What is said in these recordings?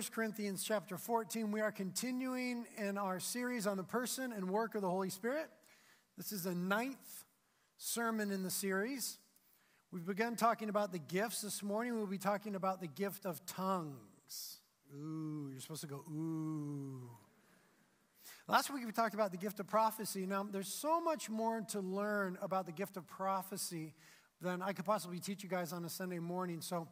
1 Corinthians chapter 14. We are continuing in our series on the person and work of the Holy Spirit. This is the ninth sermon in the series. We've begun talking about the gifts this morning. We'll be talking about the gift of tongues. Ooh, you're supposed to go, ooh. Last week we talked about the gift of prophecy. Now, there's so much more to learn about the gift of prophecy than I could possibly teach you guys on a Sunday morning. So,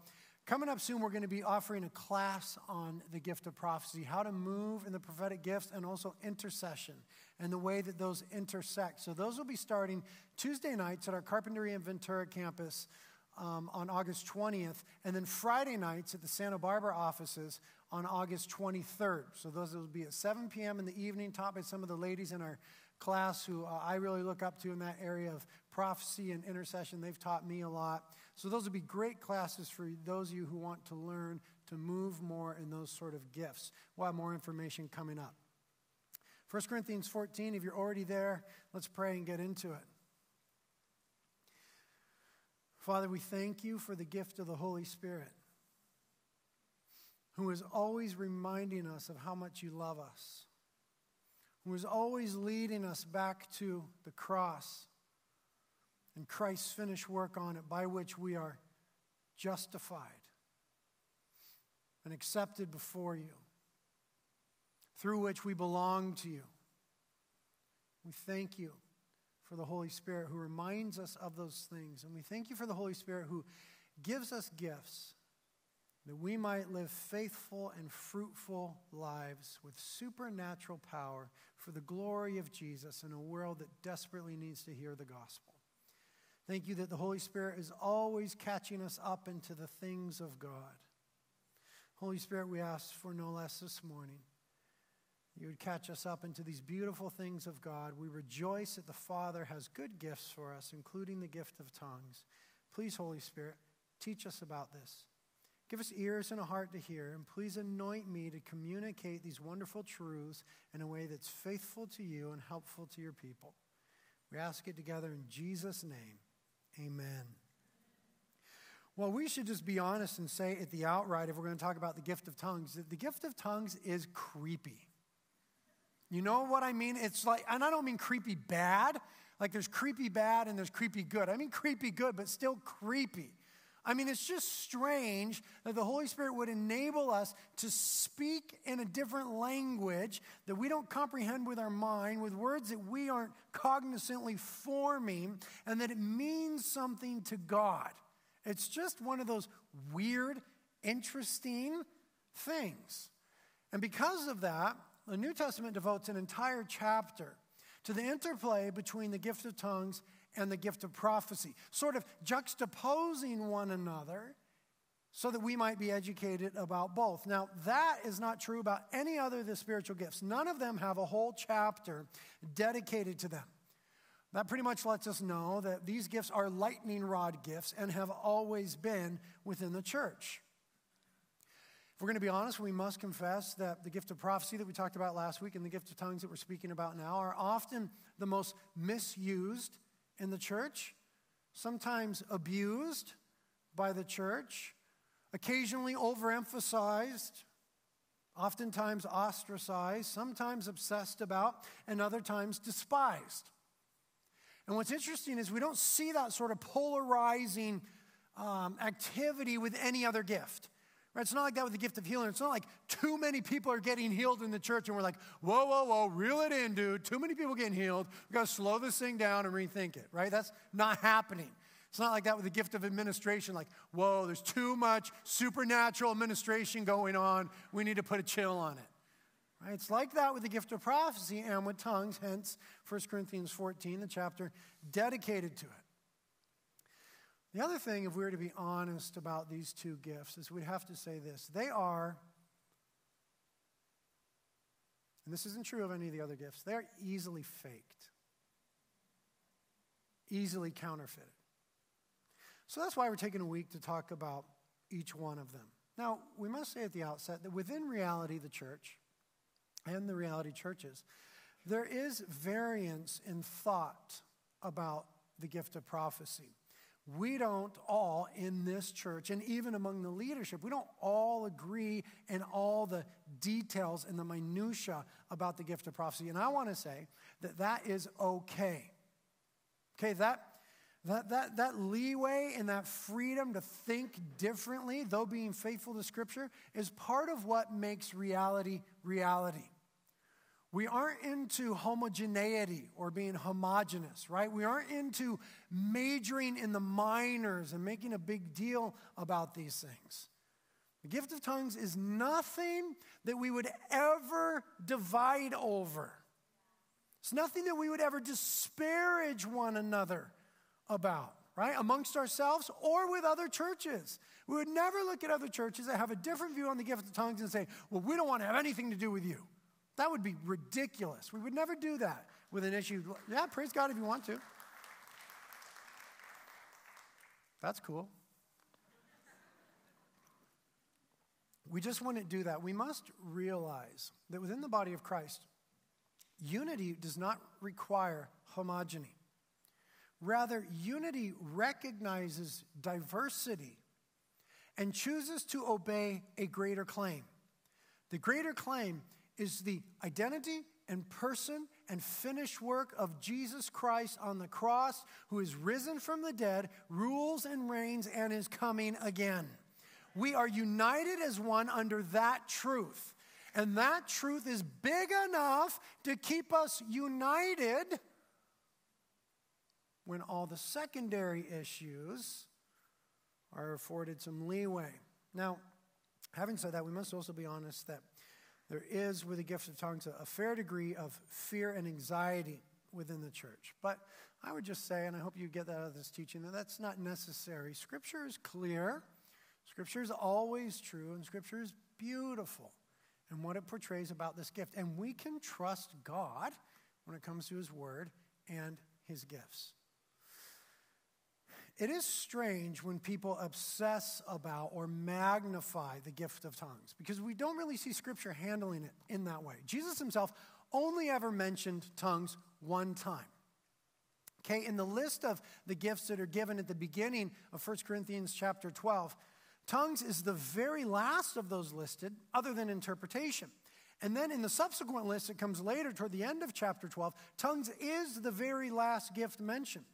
Coming up soon, we're going to be offering a class on the gift of prophecy, how to move in the prophetic gifts, and also intercession and the way that those intersect. So, those will be starting Tuesday nights at our Carpinteria and Ventura campus um, on August 20th, and then Friday nights at the Santa Barbara offices on August 23rd. So, those will be at 7 p.m. in the evening, taught by some of the ladies in our class who uh, I really look up to in that area of prophecy and intercession. They've taught me a lot. So, those would be great classes for those of you who want to learn to move more in those sort of gifts. We'll have more information coming up. 1 Corinthians 14, if you're already there, let's pray and get into it. Father, we thank you for the gift of the Holy Spirit, who is always reminding us of how much you love us, who is always leading us back to the cross and Christ's finished work on it by which we are justified and accepted before you, through which we belong to you. We thank you for the Holy Spirit who reminds us of those things. And we thank you for the Holy Spirit who gives us gifts that we might live faithful and fruitful lives with supernatural power for the glory of Jesus in a world that desperately needs to hear the gospel. Thank you that the Holy Spirit is always catching us up into the things of God. Holy Spirit, we ask for no less this morning. You would catch us up into these beautiful things of God. We rejoice that the Father has good gifts for us, including the gift of tongues. Please, Holy Spirit, teach us about this. Give us ears and a heart to hear, and please anoint me to communicate these wonderful truths in a way that's faithful to you and helpful to your people. We ask it together in Jesus' name. Amen. Well, we should just be honest and say at the outright, if we're going to talk about the gift of tongues, that the gift of tongues is creepy. You know what I mean? It's like, and I don't mean creepy bad, like there's creepy bad and there's creepy good. I mean creepy good, but still creepy. I mean, it's just strange that the Holy Spirit would enable us to speak in a different language that we don't comprehend with our mind, with words that we aren't cognizantly forming, and that it means something to God. It's just one of those weird, interesting things. And because of that, the New Testament devotes an entire chapter to the interplay between the gift of tongues and the gift of prophecy, sort of juxtaposing one another so that we might be educated about both. Now, that is not true about any other of the spiritual gifts. None of them have a whole chapter dedicated to them. That pretty much lets us know that these gifts are lightning rod gifts and have always been within the church. If we're going to be honest, we must confess that the gift of prophecy that we talked about last week and the gift of tongues that we're speaking about now are often the most misused in the church, sometimes abused by the church, occasionally overemphasized, oftentimes ostracized, sometimes obsessed about, and other times despised. And what's interesting is we don't see that sort of polarizing um, activity with any other gift. Right? It's not like that with the gift of healing. It's not like too many people are getting healed in the church and we're like, whoa, whoa, whoa, reel it in, dude. Too many people getting healed. We've got to slow this thing down and rethink it, right? That's not happening. It's not like that with the gift of administration, like, whoa, there's too much supernatural administration going on. We need to put a chill on it. Right? It's like that with the gift of prophecy and with tongues, hence 1 Corinthians 14, the chapter dedicated to it. The other thing, if we were to be honest about these two gifts, is we'd have to say this they are, and this isn't true of any of the other gifts, they're easily faked, easily counterfeited. So that's why we're taking a week to talk about each one of them. Now, we must say at the outset that within reality, the church and the reality churches, there is variance in thought about the gift of prophecy. We don't all in this church and even among the leadership we don't all agree in all the details and the minutia about the gift of prophecy and i want to say that that is okay okay that that, that, that leeway and that freedom to think differently, though being faithful to Scripture, is part of what makes reality reality. We aren't into homogeneity or being homogenous, right? We aren't into majoring in the minors and making a big deal about these things. The gift of tongues is nothing that we would ever divide over. It's nothing that we would ever disparage one another about, right? Amongst ourselves or with other churches. We would never look at other churches that have a different view on the gift of tongues and say, well, we don't want to have anything to do with you. That would be ridiculous. We would never do that with an issue. Yeah, praise God if you want to. That's cool. We just wouldn't do that. We must realize that within the body of Christ, unity does not require homogeny. Rather, unity recognizes diversity and chooses to obey a greater claim. The greater claim is the identity and person and finished work of Jesus Christ on the cross, who is risen from the dead, rules and reigns, and is coming again. We are united as one under that truth. And that truth is big enough to keep us united when all the secondary issues are afforded some leeway. Now, having said that, we must also be honest that there is, with the gift of tongues, a, fair degree of fear and anxiety within the church. But I would just say, and I hope you get that out of this teaching, that that's not necessary. Scripture is clear, Scripture is always true, and Scripture is beautiful and what it portrays about this gift. And we can trust God when it comes to His Word and His gifts. It is strange when people obsess about or magnify the gift of tongues because we don't really see scripture handling it in that way. Jesus himself only ever mentioned tongues one time. Okay, in the list of the gifts that are given at the beginning of 1 Corinthians chapter 12, tongues is the very last of those listed, other than interpretation. And then in the subsequent list that comes later, toward the end of chapter 12, tongues is the very last gift mentioned.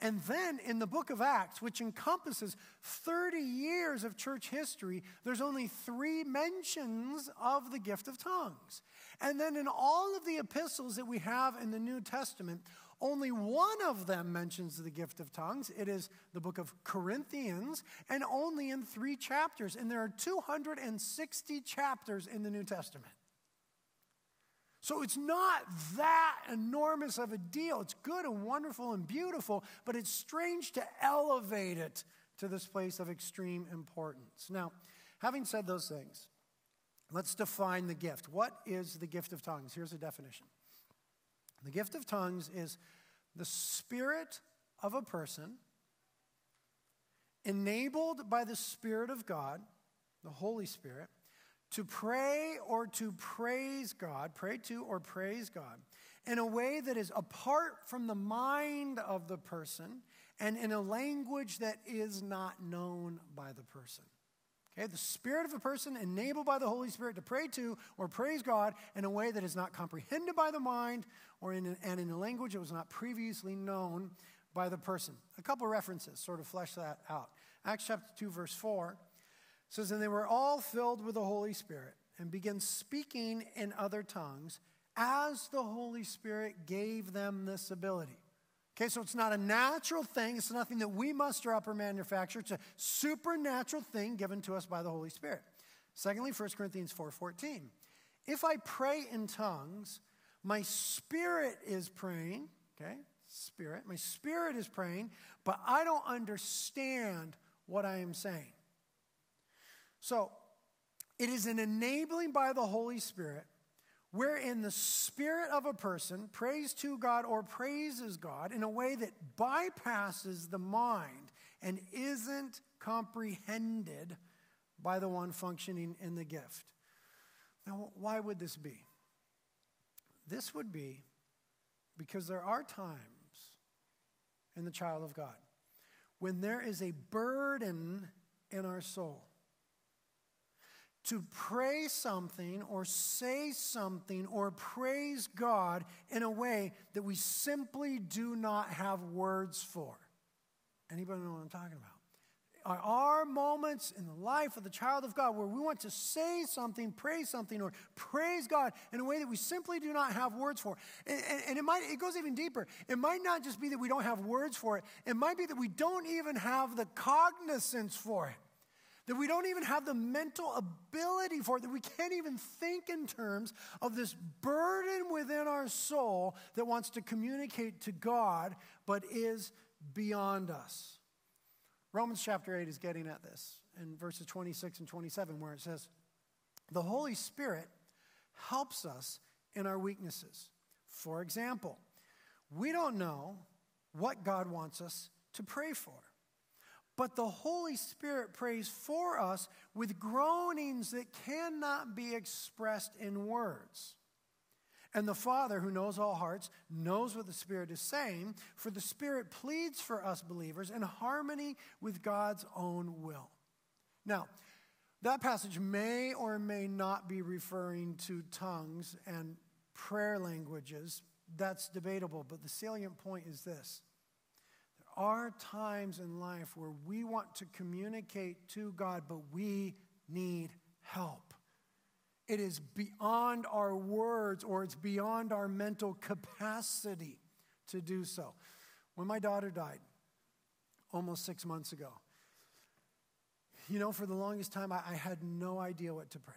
And then in the book of Acts, which encompasses 30 years of church history, there's only three mentions of the gift of tongues. And then in all of the epistles that we have in the New Testament, only one of them mentions the gift of tongues. It is the book of Corinthians, and only in three chapters. And there are 260 chapters in the New Testament. So it's not that enormous of a deal. It's good and wonderful and beautiful, but it's strange to elevate it to this place of extreme importance. Now, having said those things, let's define the gift. What is the gift of tongues? Here's a definition The gift of tongues is the spirit of a person enabled by the Spirit of God, the Holy Spirit to pray or to praise God, pray to or praise God, in a way that is apart from the mind of the person and in a language that is not known by the person. Okay, the spirit of a person enabled by the Holy Spirit to pray to or praise God in a way that is not comprehended by the mind or in a, and in a language that was not previously known by the person. A couple references sort of flesh that out. Acts chapter 2, verse 4 says, And they were all filled with the Holy Spirit and began speaking in other tongues as the Holy Spirit gave them this ability. Okay, so it's not a natural thing. It's nothing that we muster up or manufacture. It's a supernatural thing given to us by the Holy Spirit. Secondly, 1 Corinthians 4.14. If I pray in tongues, my spirit is praying, okay, spirit, my spirit is praying, but I don't understand what I am saying. So, it is an enabling by the Holy Spirit wherein the spirit of a person prays to God or praises God in a way that bypasses the mind and isn't comprehended by the one functioning in the gift. Now, why would this be? This would be because there are times in the child of God when there is a burden in our soul to pray something or say something or praise God in a way that we simply do not have words for. Anybody know what I'm talking about? Are our moments in the life of the child of God where we want to say something, pray something, or praise God in a way that we simply do not have words for. And, and, it might it goes even deeper. It might not just be that we don't have words for it, it might be that we don't even have the cognizance for it that we don't even have the mental ability for it, that we can't even think in terms of this burden within our soul that wants to communicate to God but is beyond us. Romans chapter 8 is getting at this in verses 26 and 27, where it says, The Holy Spirit helps us in our weaknesses. For example, we don't know what God wants us to pray for. But the Holy Spirit prays for us with groanings that cannot be expressed in words. And the Father, who knows all hearts, knows what the Spirit is saying, for the Spirit pleads for us believers in harmony with God's own will. Now, that passage may or may not be referring to tongues and prayer languages. That's debatable, but the salient point is this are times in life where we want to communicate to God, but we need help. It is beyond our words or it's beyond our mental capacity to do so. When my daughter died almost six months ago, you know, for the longest time, I, I had no idea what to pray.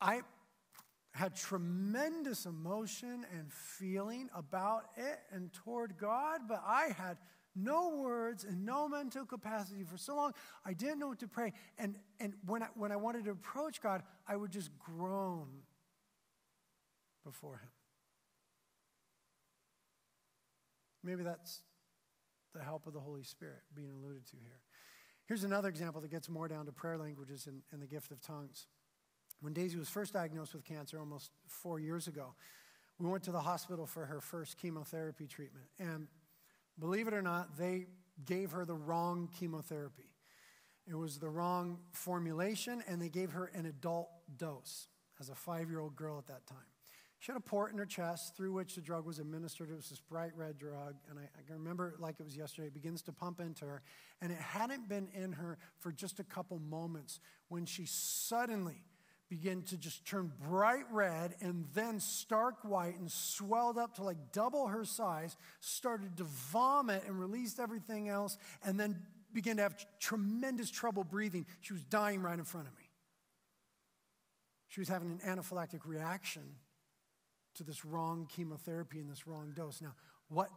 I had tremendous emotion and feeling about it and toward God, but I had no words and no mental capacity for so long. I didn't know what to pray. And, and when, I, when I wanted to approach God, I would just groan before Him. Maybe that's the help of the Holy Spirit being alluded to here. Here's another example that gets more down to prayer languages and, and the gift of tongues. When Daisy was first diagnosed with cancer almost four years ago, we went to the hospital for her first chemotherapy treatment. And believe it or not, they gave her the wrong chemotherapy. It was the wrong formulation, and they gave her an adult dose as a five year old girl at that time. She had a port in her chest through which the drug was administered. It was this bright red drug, and I, I can remember it like it was yesterday. It begins to pump into her, and it hadn't been in her for just a couple moments when she suddenly began to just turn bright red and then stark white and swelled up to like double her size, started to vomit and released everything else, and then began to have tremendous trouble breathing. She was dying right in front of me. She was having an anaphylactic reaction to this wrong chemotherapy and this wrong dose. Now, what,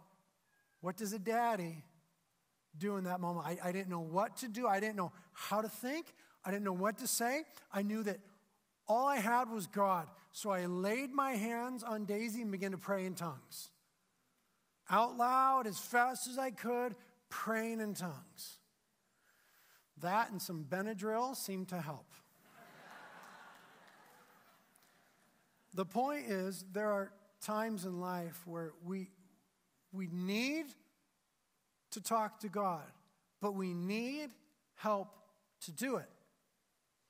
what does a daddy do in that moment? I, I didn't know what to do. I didn't know how to think. I didn't know what to say. I knew that all I had was God. So I laid my hands on Daisy and began to pray in tongues. Out loud, as fast as I could, praying in tongues. That and some Benadryl seemed to help. the point is, there are times in life where we, we need to talk to God, but we need help to do it.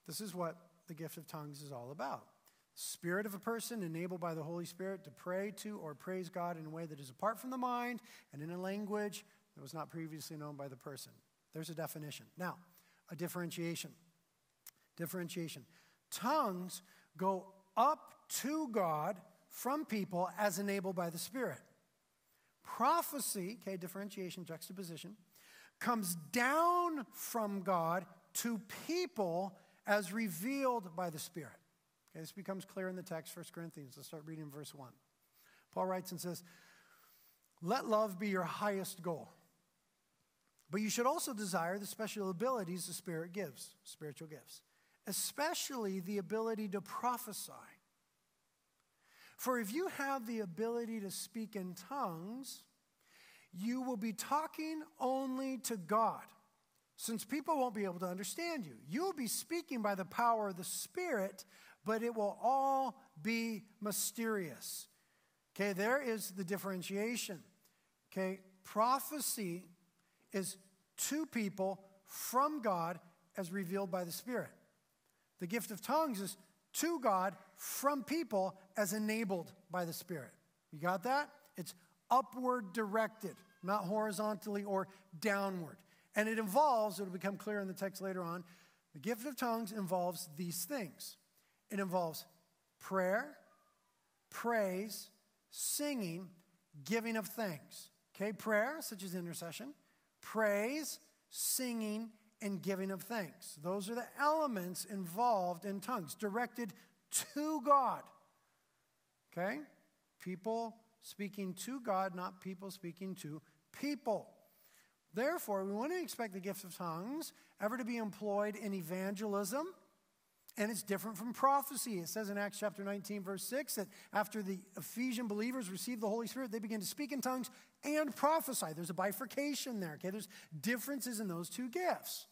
This is what the gift of tongues is all about. Spirit of a person enabled by the Holy Spirit to pray to or praise God in a way that is apart from the mind and in a language that was not previously known by the person. There's a definition. Now, a differentiation. Differentiation. Tongues go up to God from people as enabled by the Spirit. Prophecy, okay, differentiation, juxtaposition, comes down from God to people as revealed by the Spirit. Okay, this becomes clear in the text, 1 Corinthians. Let's start reading verse 1. Paul writes and says, Let love be your highest goal. But you should also desire the special abilities the Spirit gives, spiritual gifts, especially the ability to prophesy. For if you have the ability to speak in tongues, you will be talking only to God since people won't be able to understand you. You'll be speaking by the power of the Spirit, but it will all be mysterious. Okay, there is the differentiation. Okay, prophecy is to people from God as revealed by the Spirit. The gift of tongues is to God from people as enabled by the Spirit. You got that? It's upward directed, not horizontally or downward. And it involves, it'll become clear in the text later on, the gift of tongues involves these things it involves prayer, praise, singing, giving of thanks. Okay, prayer, such as intercession, praise, singing, and giving of thanks. Those are the elements involved in tongues, directed to God. Okay? People speaking to God, not people speaking to people. Therefore, we wouldn't expect the gift of tongues ever to be employed in evangelism and it's different from prophecy. It says in Acts chapter 19, verse 6, that after the Ephesian believers received the Holy Spirit, they began to speak in tongues and prophesy. There's a bifurcation there, okay? There's differences in those two gifts.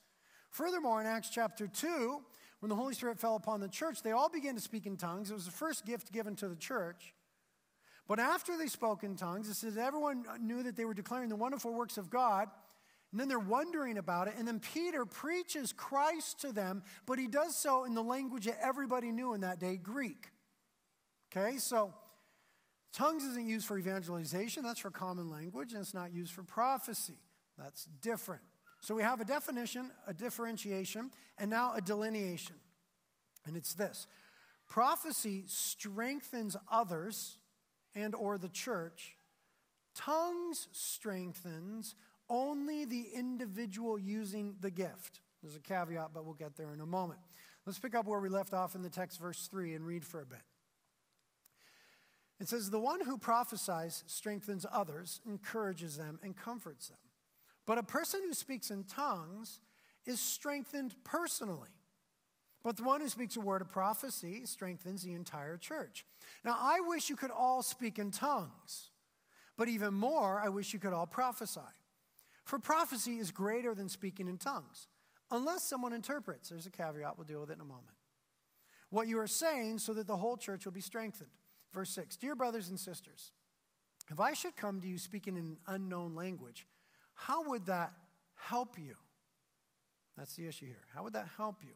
Furthermore, in Acts chapter 2, when the Holy Spirit fell upon the church, they all began to speak in tongues. It was the first gift given to the church. But after they spoke in tongues, it says everyone knew that they were declaring the wonderful works of God. And then they're wondering about it. And then Peter preaches Christ to them, but he does so in the language that everybody knew in that day Greek. Okay, so tongues isn't used for evangelization, that's for common language, and it's not used for prophecy. That's different. So we have a definition, a differentiation, and now a delineation. And it's this prophecy strengthens others and or the church tongues strengthens only the individual using the gift. There's a caveat, but we'll get there in a moment. Let's pick up where we left off in the text, verse 3, and read for a bit. It says, The one who prophesies strengthens others, encourages them, and comforts them. But a person who speaks in tongues is strengthened personally. But the one who speaks a word of prophecy strengthens the entire church. Now, I wish you could all speak in tongues, but even more, I wish you could all prophesy. For prophecy is greater than speaking in tongues, unless someone interprets. There's a caveat, we'll deal with it in a moment. What you are saying so that the whole church will be strengthened. Verse 6 Dear brothers and sisters, if I should come to you speaking in an unknown language, how would that help you? That's the issue here. How would that help you?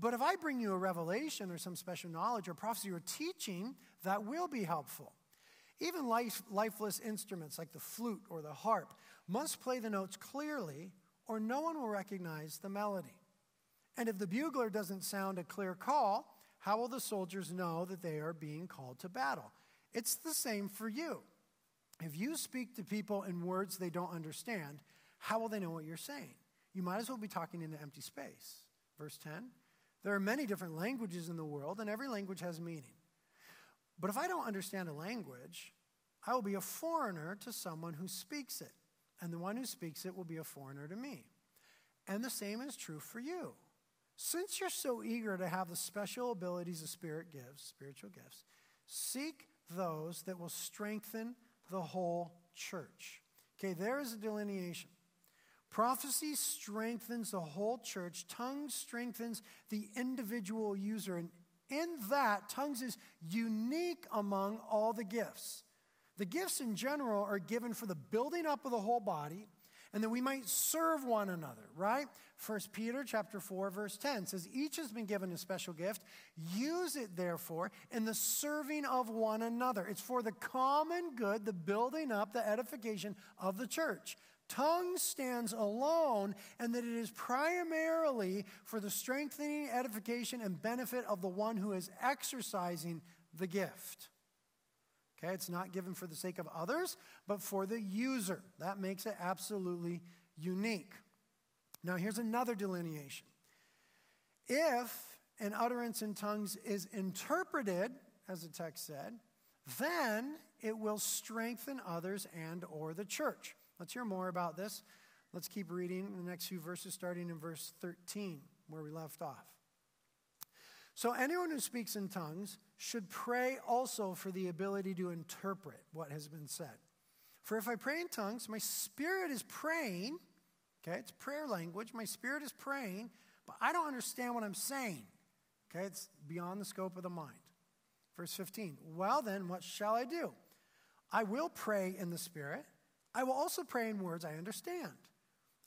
But if I bring you a revelation or some special knowledge or prophecy or teaching, that will be helpful. Even life, lifeless instruments like the flute or the harp must play the notes clearly, or no one will recognize the melody. And if the bugler doesn't sound a clear call, how will the soldiers know that they are being called to battle? It's the same for you. If you speak to people in words they don't understand, how will they know what you're saying? You might as well be talking into empty space. Verse 10 There are many different languages in the world, and every language has meaning. But if I don't understand a language, I will be a foreigner to someone who speaks it and the one who speaks it will be a foreigner to me. And the same is true for you. Since you're so eager to have the special abilities the Spirit gives, spiritual gifts, seek those that will strengthen the whole church. Okay, there is a delineation. Prophecy strengthens the whole church, tongues strengthens the individual user. And in that, tongues is unique among all the gifts. The gifts in general are given for the building up of the whole body and that we might serve one another, right? First Peter chapter 4 verse 10 says each has been given a special gift. Use it therefore in the serving of one another. It's for the common good, the building up, the edification of the church. Tongue stands alone, and that it is primarily for the strengthening, edification, and benefit of the one who is exercising the gift. Okay, it's not given for the sake of others, but for the user. That makes it absolutely unique. Now, here's another delineation. If an utterance in tongues is interpreted, as the text said, then it will strengthen others and or the church. Let's hear more about this. Let's keep reading the next few verses starting in verse 13 where we left off. So anyone who speaks in tongues should pray also for the ability to interpret what has been said. For if I pray in tongues, my spirit is praying, okay, it's prayer language, my spirit is praying, but I don't understand what I'm saying. Okay, it's beyond the scope of the mind. Verse 15, well then, what shall I do? I will pray in the spirit. I will also pray in words I understand.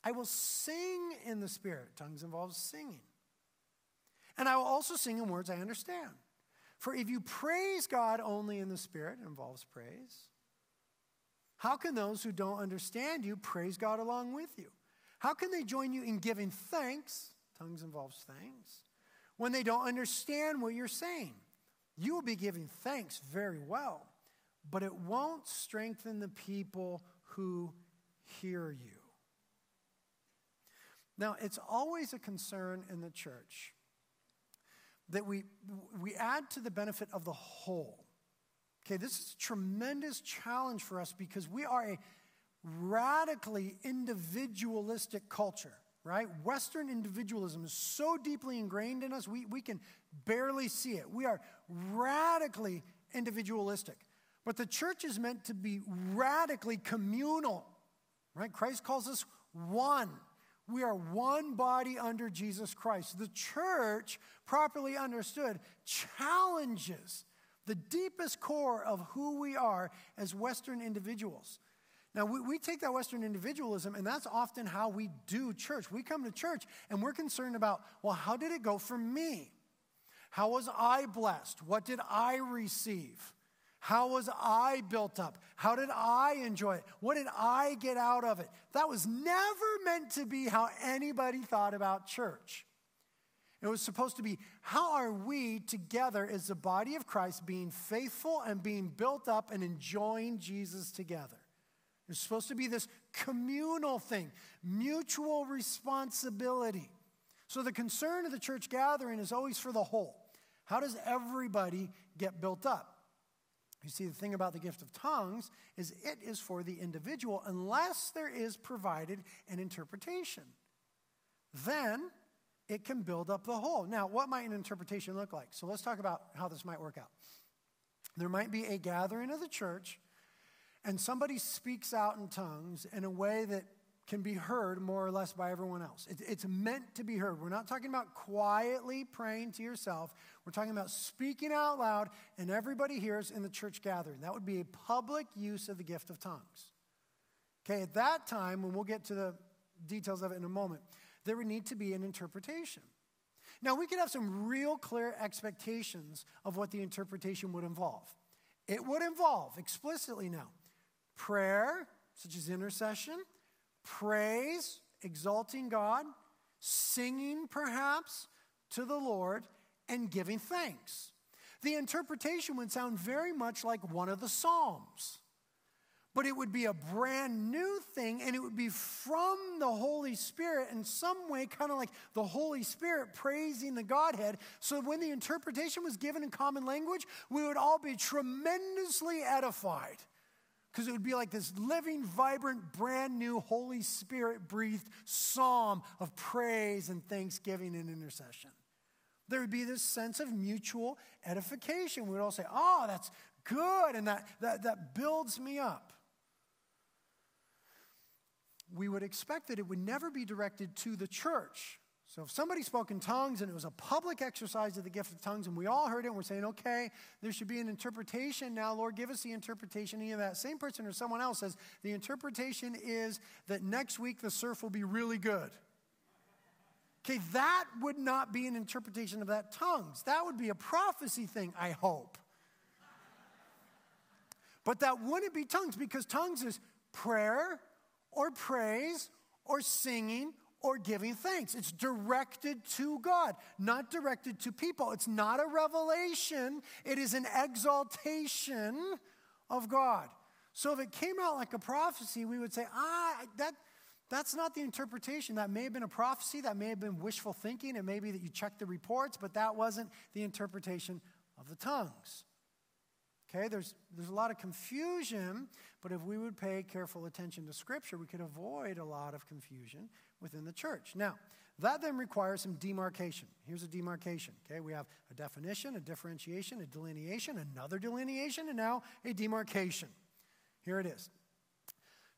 I will sing in the Spirit. Tongues involves singing. And I will also sing in words I understand. For if you praise God only in the Spirit, it involves praise. How can those who don't understand you praise God along with you? How can they join you in giving thanks? Tongues involves thanks. When they don't understand what you're saying, you will be giving thanks very well, but it won't strengthen the people who hear you. Now, it's always a concern in the church that we, we add to the benefit of the whole. Okay, this is a tremendous challenge for us because we are a radically individualistic culture, right? Western individualism is so deeply ingrained in us, we, we can barely see it. We are radically individualistic. But the church is meant to be radically communal, right? Christ calls us one. We are one body under Jesus Christ. The church, properly understood, challenges the deepest core of who we are as Western individuals. Now, we, we, take that Western individualism, and that's often how we do church. We come to church and we're concerned about, well, how did it go for me? How was I blessed? What did I receive? How was I built up? How did I enjoy it? What did I get out of it? That was never meant to be how anybody thought about church. It was supposed to be how are we together as the body of Christ being faithful and being built up and enjoying Jesus together? It's supposed to be this communal thing, mutual responsibility. So the concern of the church gathering is always for the whole. How does everybody get built up? You see, the thing about the gift of tongues is it is for the individual unless there is provided an interpretation. Then it can build up the whole. Now, what might an interpretation look like? So let's talk about how this might work out. There might be a gathering of the church, and somebody speaks out in tongues in a way that can be heard more or less by everyone else. It, it's meant to be heard. We're not talking about quietly praying to yourself. We're talking about speaking out loud and everybody hears in the church gathering. That would be a public use of the gift of tongues. Okay, at that time, when we'll get to the details of it in a moment, there would need to be an interpretation. Now, we could have some real clear expectations of what the interpretation would involve. It would involve, explicitly now, prayer, such as intercession praise, exalting God, singing perhaps to the Lord, and giving thanks. The interpretation would sound very much like one of the Psalms, but it would be a brand new thing and it would be from the Holy Spirit in some way, kind of like the Holy Spirit praising the Godhead. So when the interpretation was given in common language, we would all be tremendously edified because it would be like this living, vibrant, brand new Holy Spirit breathed psalm of praise and thanksgiving and intercession. There would be this sense of mutual edification. We would all say, Oh, that's good, and that, that, that builds me up. We would expect that it would never be directed to the church so if somebody spoke in tongues and it was a public exercise of the gift of tongues and we all heard it and we're saying, okay, there should be an interpretation now, Lord, give us the interpretation. And that same person or someone else says, the interpretation is that next week the surf will be really good. Okay, that would not be an interpretation of that tongues. That would be a prophecy thing, I hope. But that wouldn't be tongues because tongues is prayer or praise or singing or giving thanks. It's directed to God, not directed to people. It's not a revelation, it is an exaltation of God. So if it came out like a prophecy, we would say, ah, that, that's not the interpretation. That may have been a prophecy, that may have been wishful thinking, it may be that you checked the reports, but that wasn't the interpretation of the tongues. Okay, there's, there's a lot of confusion, but if we would pay careful attention to Scripture, we could avoid a lot of confusion within the church. Now, that then requires some demarcation. Here's a demarcation. Okay, we have a definition, a differentiation, a delineation, another delineation, and now a demarcation. Here it is.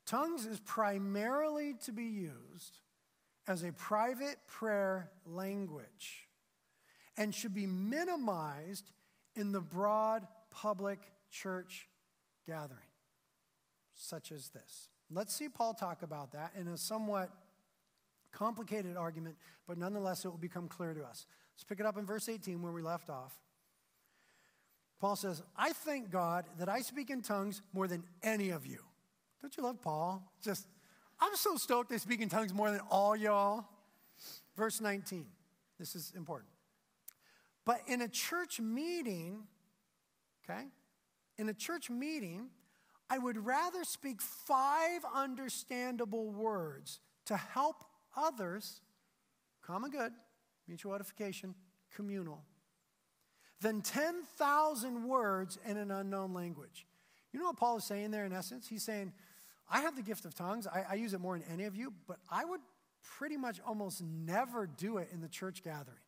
Tongues is primarily to be used as a private prayer language and should be minimized in the broad public church gathering, such as this. Let's see Paul talk about that in a somewhat Complicated argument, but nonetheless, it will become clear to us. Let's pick it up in verse 18 where we left off. Paul says, I thank God that I speak in tongues more than any of you. Don't you love Paul? Just, I'm so stoked I speak in tongues more than all y'all. Verse 19. This is important. But in a church meeting, okay, in a church meeting, I would rather speak five understandable words to help others, common good, mutual edification, communal, than 10,000 words in an unknown language. You know what Paul is saying there in essence? He's saying, I have the gift of tongues. I, I, use it more than any of you, but I would pretty much almost never do it in the church gathering.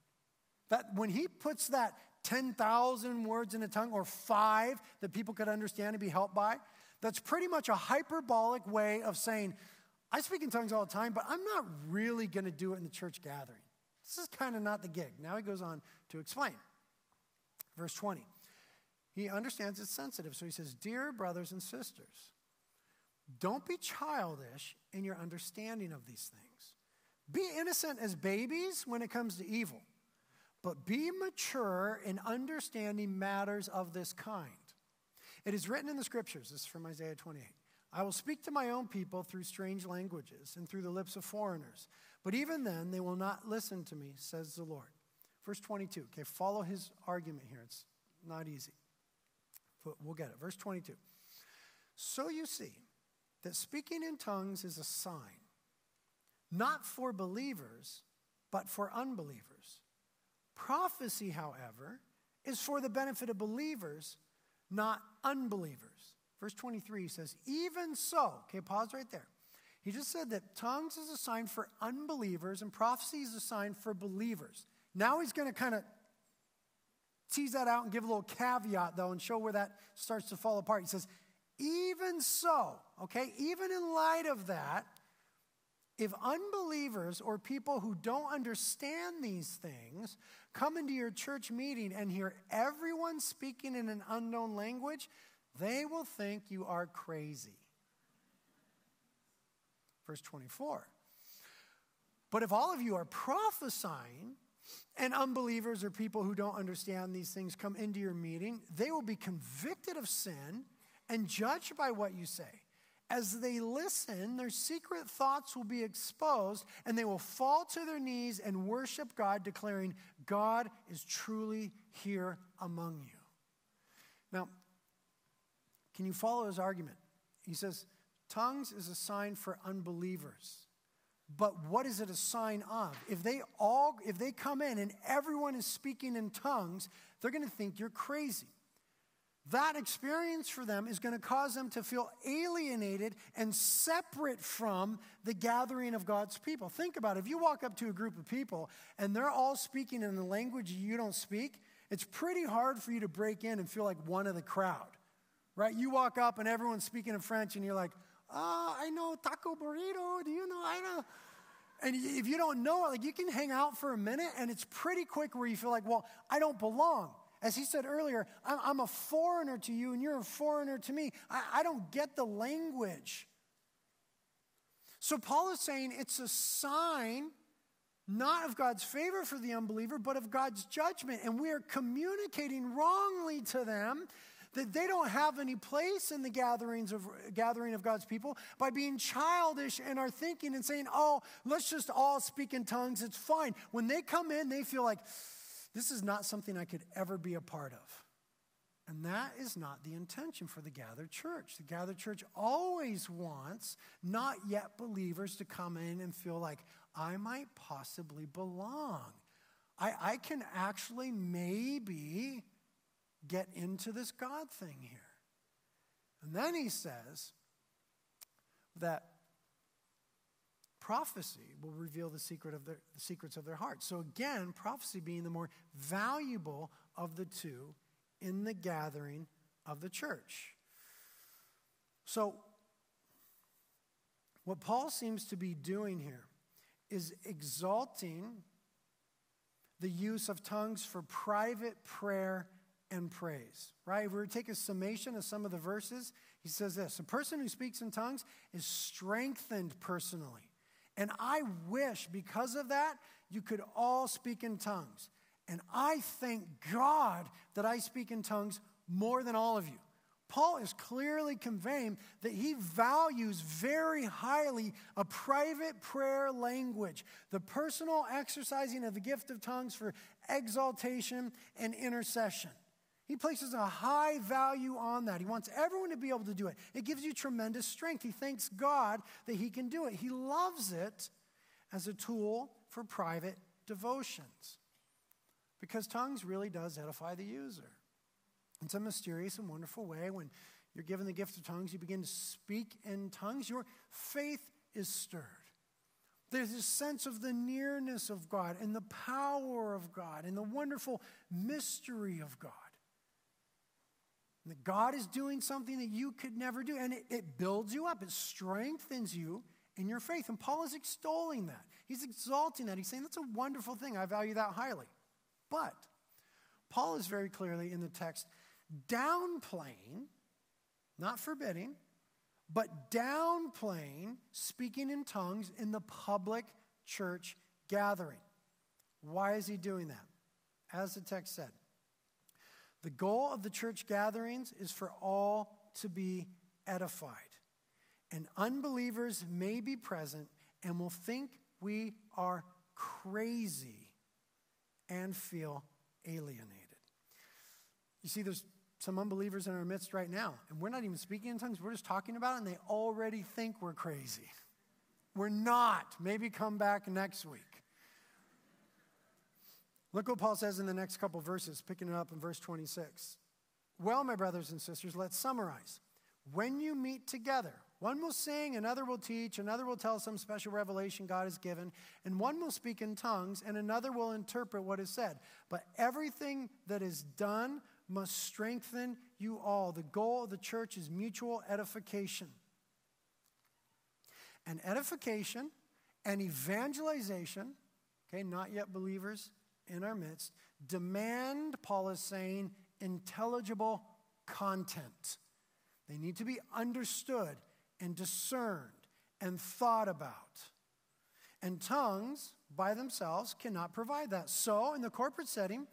That when he puts that 10,000 words in a tongue or five that people could understand and be helped by, that's pretty much a hyperbolic way of saying, I speak in tongues all the time, but I'm not really going to do it in the church gathering. This is kind of not the gig. Now he goes on to explain. Verse 20. He understands it's sensitive, so he says, Dear brothers and sisters, don't be childish in your understanding of these things. Be innocent as babies when it comes to evil, but be mature in understanding matters of this kind. It is written in the scriptures, this is from Isaiah 28. I will speak to my own people through strange languages and through the lips of foreigners. But even then, they will not listen to me, says the Lord. Verse 22. Okay, follow his argument here. It's not easy. But we'll get it. Verse 22. So you see that speaking in tongues is a sign, not for believers, but for unbelievers. Prophecy, however, is for the benefit of believers, not unbelievers. Verse 23 says, Even so, okay, pause right there. He just said that tongues is a sign for unbelievers and prophecy is a sign for believers. Now he's going to kind of tease that out and give a little caveat, though, and show where that starts to fall apart. He says, even so, okay, even in light of that, if unbelievers or people who don't understand these things come into your church meeting and hear everyone speaking in an unknown language, they will think you are crazy. Verse 24. But if all of you are prophesying, and unbelievers or people who don't understand these things come into your meeting, they will be convicted of sin and judged by what you say. As they listen, their secret thoughts will be exposed, and they will fall to their knees and worship God, declaring, God is truly here among you. Now, can you follow his argument? He says, Tongues is a sign for unbelievers. But what is it a sign of? If they all if they come in and everyone is speaking in tongues, they're going to think you're crazy. That experience for them is going to cause them to feel alienated and separate from the gathering of God's people. Think about it. If you walk up to a group of people and they're all speaking in a language you don't speak, it's pretty hard for you to break in and feel like one of the crowd. Right? You walk up and everyone's speaking in French and you're like, oh, I know taco burrito. Do you know? I know. And if you don't know it, like you can hang out for a minute and it's pretty quick where you feel like, well, I don't belong. As he said earlier, I'm, a foreigner to you and you're a foreigner to me. I don't get the language. So Paul is saying it's a sign not of God's favor for the unbeliever, but of God's judgment. And we are communicating wrongly to them that they don't have any place in the gatherings of gathering of God's people by being childish in our thinking and saying, "Oh, let's just all speak in tongues. It's fine." When they come in, they feel like this is not something I could ever be a part of. And that is not the intention for the gathered church. The gathered church always wants not yet believers to come in and feel like I might possibly belong. I, I can actually maybe get into this God thing here. And then he says that prophecy will reveal the secret of their, the secrets of their heart. So again, prophecy being the more valuable of the two in the gathering of the church. So what Paul seems to be doing here is exalting the use of tongues for private prayer and praise, right? If we were to take a summation of some of the verses, he says this A person who speaks in tongues is strengthened personally And I wish because of that, you could all speak in tongues. And I thank God that I speak in tongues more than all of you. Paul is clearly conveying that he values very highly a private prayer language, the personal exercising of the gift of tongues for exaltation and intercession. He places a high value on that. He wants everyone to be able to do it. It gives you tremendous strength. He thanks God that he can do it. He loves it as a tool for private devotions because tongues really does edify the user. It's a mysterious and wonderful way, when you're given the gift of tongues, you begin to speak in tongues, your faith is stirred. There's a sense of the nearness of God and the power of God and the wonderful mystery of God. That God is doing something that you could never do. And it, it builds you up, it strengthens you in your faith. And Paul is extolling that. He's exalting that. He's saying that's a wonderful thing. I value that highly. But Paul is very clearly in the text downplaying, not forbidding, but downplaying speaking in tongues in the public church gathering. Why is he doing that? As the text said, the goal of the church gatherings is for all to be edified. And unbelievers may be present and will think we are crazy and feel alienated. You see, there's some unbelievers in our midst right now, and we're not even speaking in tongues, we're just talking about it, and they already think we're crazy. We're not. Maybe come back next week. Look what Paul says in the next couple verses, picking it up in verse 26. Well, my brothers and sisters, let's summarize. When you meet together, one will sing, another will teach, another will tell some special revelation God has given, and one will speak in tongues, and another will interpret what is said. But everything that is done must strengthen you all. The goal of the church is mutual edification. And edification and evangelization, okay, not yet believers in our midst, demand, Paul is saying, intelligible content. They need to be understood and discerned and thought about. And tongues by themselves cannot provide that. So, in the corporate setting,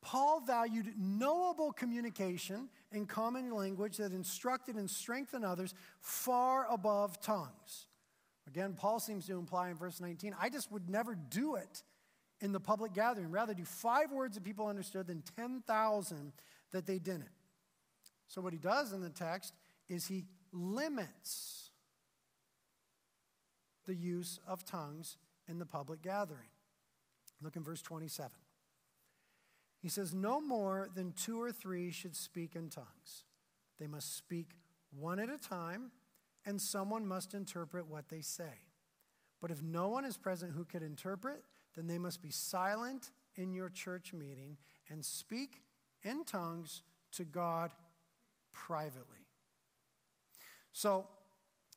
Paul valued knowable communication in common language that instructed and strengthened others far above tongues. Again, Paul seems to imply in verse 19, I just would never do it in the public gathering. Rather, do five words that people understood than 10,000 that they didn't. So, what he does in the text is he limits the use of tongues in the public gathering. Look in verse 27. He says, No more than two or three should speak in tongues. They must speak one at a time, and someone must interpret what they say. But if no one is present who could interpret, then they must be silent in your church meeting and speak in tongues to God privately. So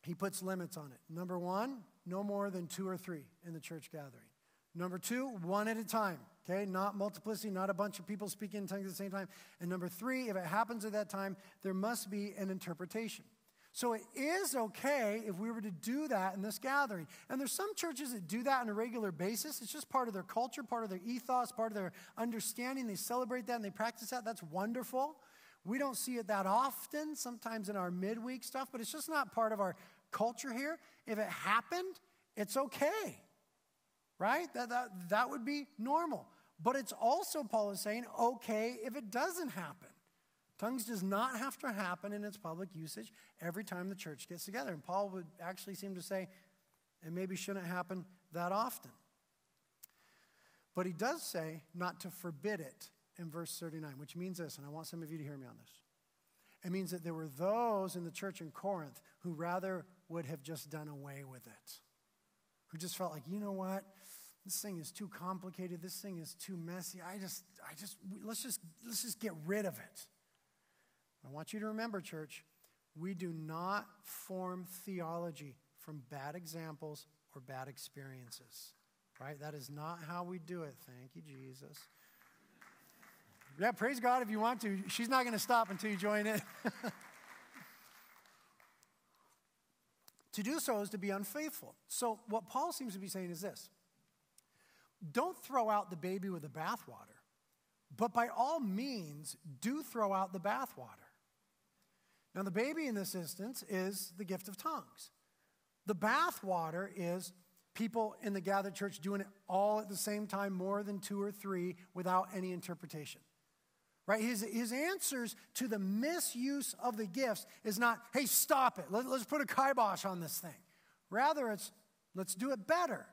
he puts limits on it. Number one, no more than two or three in the church gathering. Number two, one at a time. Okay, not multiplicity, not a bunch of people speaking in tongues at the same time. And number three, if it happens at that time, there must be an interpretation. So it is okay if we were to do that in this gathering. And there's some churches that do that on a regular basis. It's just part of their culture, part of their ethos, part of their understanding. They celebrate that and they practice that. That's wonderful. We don't see it that often, sometimes in our midweek stuff, but it's just not part of our culture here. If it happened, it's okay right? That, that, that would be normal. But it's also, Paul is saying, okay if it doesn't happen. Tongues does not have to happen in its public usage every time the church gets together. And Paul would actually seem to say it maybe shouldn't happen that often. But he does say not to forbid it in verse 39, which means this, and I want some of you to hear me on this. It means that there were those in the church in Corinth who rather would have just done away with it, who just felt like, you know what? this thing is too complicated this thing is too messy i just i just let's just let's just get rid of it i want you to remember church we do not form theology from bad examples or bad experiences right? That is not how we do it. Thank you jesus. Yeah praise god if you want to. She's not going to stop until you join in. To do so is to be unfaithful. So, what Paul seems to be saying is this. Don't throw out the baby with the bathwater, but by all means, do throw out the bathwater. Now, the baby in this instance is the gift of tongues. The bath water is people in the gathered church doing it all at the same time, more than two or three, without any interpretation. Right? His, his answers to the misuse of the gifts is not, hey, stop it. Let, let's put a kibosh on this thing. Rather, it's, let's do it better.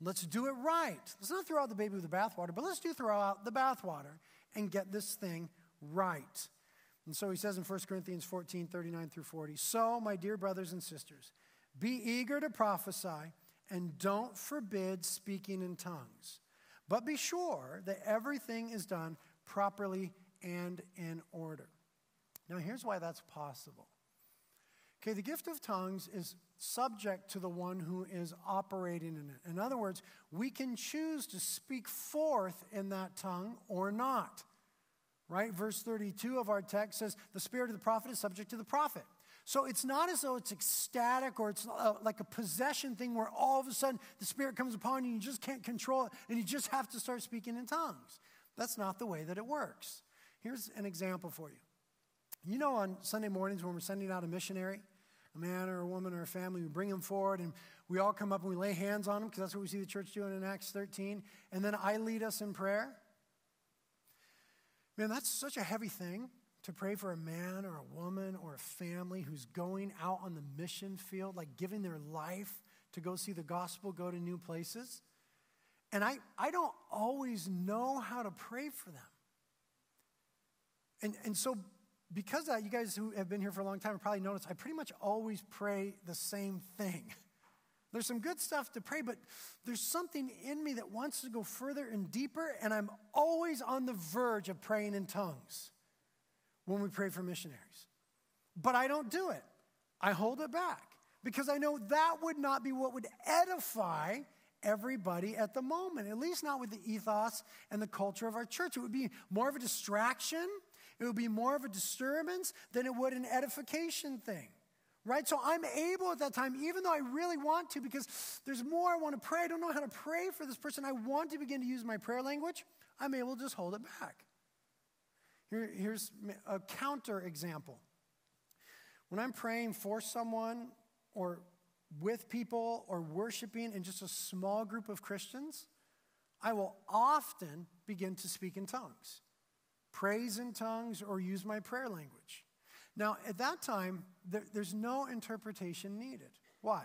Let's do it right. Let's not throw out the baby with the bathwater, but let's do throw out the bathwater and get this thing right. And so he says in 1 Corinthians 14 39 through 40 So, my dear brothers and sisters, be eager to prophesy and don't forbid speaking in tongues. But be sure that everything is done properly and in order. Now, here's why that's possible. Okay, the gift of tongues is subject to the one who is operating in it. In other words, we can choose to speak forth in that tongue or not. Right? Verse 32 of our text says, The spirit of the prophet is subject to the prophet. So it's not as though it's ecstatic or it's uh, like a possession thing where all of a sudden the Spirit comes upon you and you just can't control it and you just have to start speaking in tongues. That's not the way that it works. Here's an example for you. You know, on Sunday mornings when we're sending out a missionary, a man or a woman or a family, we bring them forward and we all come up and we lay hands on them because that's what we see the church doing in Acts 13. And then I lead us in prayer. Man, that's such a heavy thing to pray for a man or a woman or a family who's going out on the mission field, like giving their life to go see the gospel go to new places. And I, I don't always know how to pray for them. And, and so, because that, you guys who have been here for a long time probably noticed I pretty much always pray the same thing. There's some good stuff to pray, but there's something in me that wants to go further and deeper, and I'm always on the verge of praying in tongues when we pray for missionaries. But I don't do it. I hold it back because I know that would not be what would edify everybody at the moment, at least not with the ethos and the culture of our church. It would be more of a distraction, it would be more of a disturbance than it would an edification thing. Right? So I'm able at that time, even though I really want to, because there's more I want to pray. I don't know how to pray for this person. I want to begin to use my prayer language. I'm able to just hold it back. Here, here's a counter example. When I'm praying for someone or with people or worshiping in just a small group of Christians, I will often begin to speak in tongues, praise in tongues, or use my prayer language. Now, at that time, there, there's no interpretation needed. Why?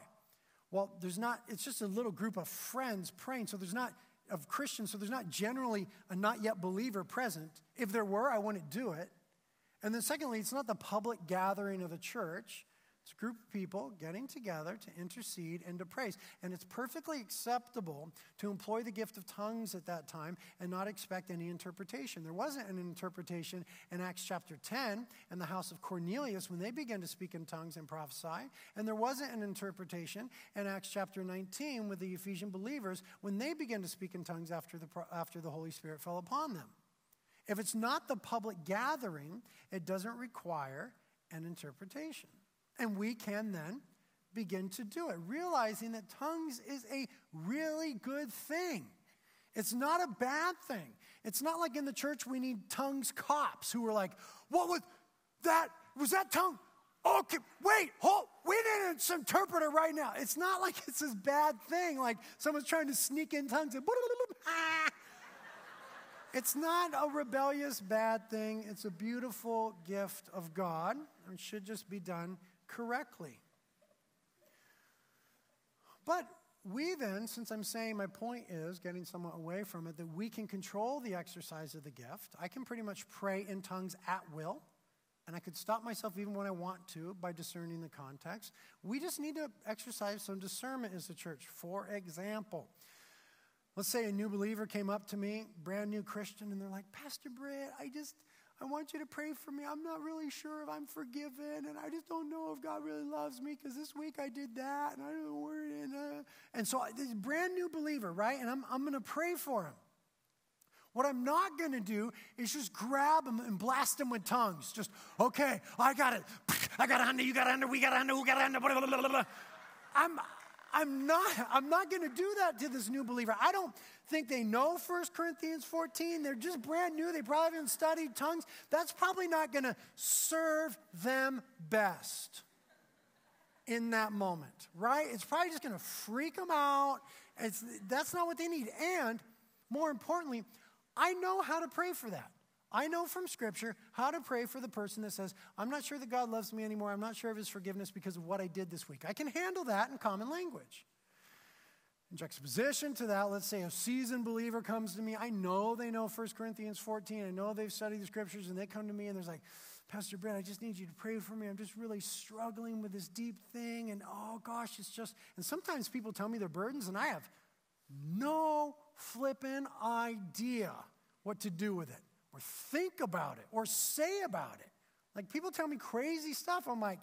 Well, there's not, it's just a little group of friends praying, so there's not of Christians, so there's not generally a not yet believer present. If there were, I wouldn't do it. And then, secondly, it's not the public gathering of the church. It's a group of people getting together to intercede and to praise. And it's perfectly acceptable to employ the gift of tongues at that time and not expect any interpretation. There wasn't an interpretation in Acts chapter 10 in the house of Cornelius when they began to speak in tongues and prophesy. And there wasn't an interpretation in Acts chapter 19 with the Ephesian believers when they began to speak in tongues after the, after the Holy Spirit fell upon them. If it's not the public gathering, it doesn't require an interpretation. And we can then begin to do it, realizing that tongues is a really good thing. It's not a bad thing. It's not like in the church we need tongues cops who are like, what was that? Was that tongue? Okay, wait, hold, we need an interpreter right now. It's not like it's this bad thing, like someone's trying to sneak in tongues and It's not a rebellious bad thing. It's a beautiful gift of God and should just be done correctly. But we then, since I'm saying my point is getting somewhat away from it, that we can control the exercise of the gift. I can pretty much pray in tongues at will, and I could stop myself even when I want to by discerning the context. We just need to exercise some discernment as a church. For example, let's say a new believer came up to me, brand new Christian, and they're like, Pastor Britt, I just, I want you to pray for me. I'm not really sure if I'm forgiven, and I just don't know if God really loves me because this week I did that, and I don't know where it is. And so, this brand new believer, right? And I'm, I'm going to pray for him. What I'm not going to do is just grab him and blast him with tongues. Just, okay, I got it. I got it under, you got it under, we got it under, we got it under. Blah, blah, blah, I'm, I'm not, I'm not going to do that to this new believer. I don't think they know 1 Corinthians 14. They're just brand new. They probably haven't studied tongues. That's probably not going to serve them best in that moment, right? It's probably just going to freak them out. It's, that's not what they need. And more importantly, I know how to pray for that. I know from Scripture how to pray for the person that says, I'm not sure that God loves me anymore. I'm not sure of his forgiveness because of what I did this week. I can handle that in common language. In juxtaposition to that, let's say a seasoned believer comes to me. I know they know 1 Corinthians 14. I know they've studied the scriptures, and they come to me and there's like, Pastor Brent, I just need you to pray for me. I'm just really struggling with this deep thing. And oh gosh, it's just, and sometimes people tell me their burdens, and I have no flipping idea what to do with it or think about it or say about it. Like people tell me crazy stuff. I'm like,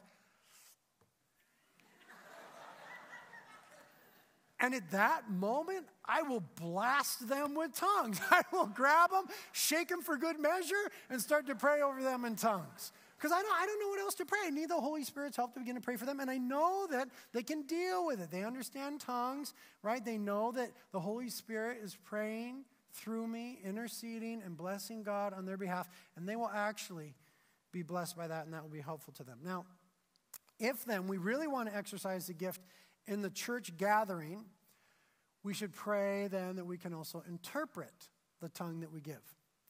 And at that moment, I will blast them with tongues. I will grab them, shake them for good measure, and start to pray over them in tongues. Because I don't, I don't know what else to pray. I need the Holy Spirit's help to begin to pray for them. And I know that they can deal with it. They understand tongues, right? They know that the Holy Spirit is praying through me, interceding and blessing God on their behalf. And they will actually be blessed by that, and that will be helpful to them. Now, if then we really want to exercise the gift in the church gathering, we should pray then that we can also interpret the tongue that we give.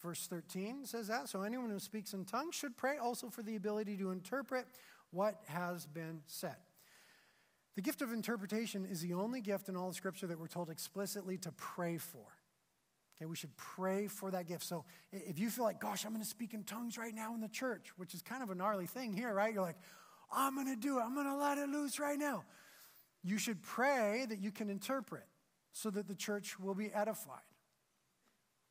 Verse 13 says that. So anyone who speaks in tongues should pray also for the ability to interpret what has been said. The gift of interpretation is the only gift in all the scripture that we're told explicitly to pray for. Okay, we should pray for that gift. So if you feel like, gosh, I'm going to speak in tongues right now in the church, which is kind of a gnarly thing here, right? You're like, I'm going to do it. I'm going to let it loose right now. You should pray that you can interpret so that the church will be edified.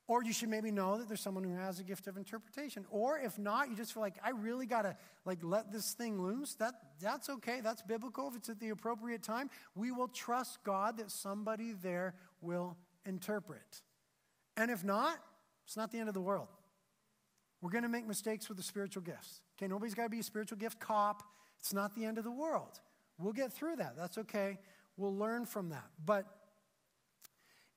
Or you should maybe know that there's someone who has a gift of interpretation. Or if not, you just feel like I really gotta like let this thing loose. That that's okay. That's biblical. If it's at the appropriate time, we will trust God that somebody there will interpret. And if not, it's not the end of the world. We're gonna make mistakes with the spiritual gifts. Okay, nobody's gotta be a spiritual gift cop. It's not the end of the world. We'll get through that. That's okay. We'll learn from that. But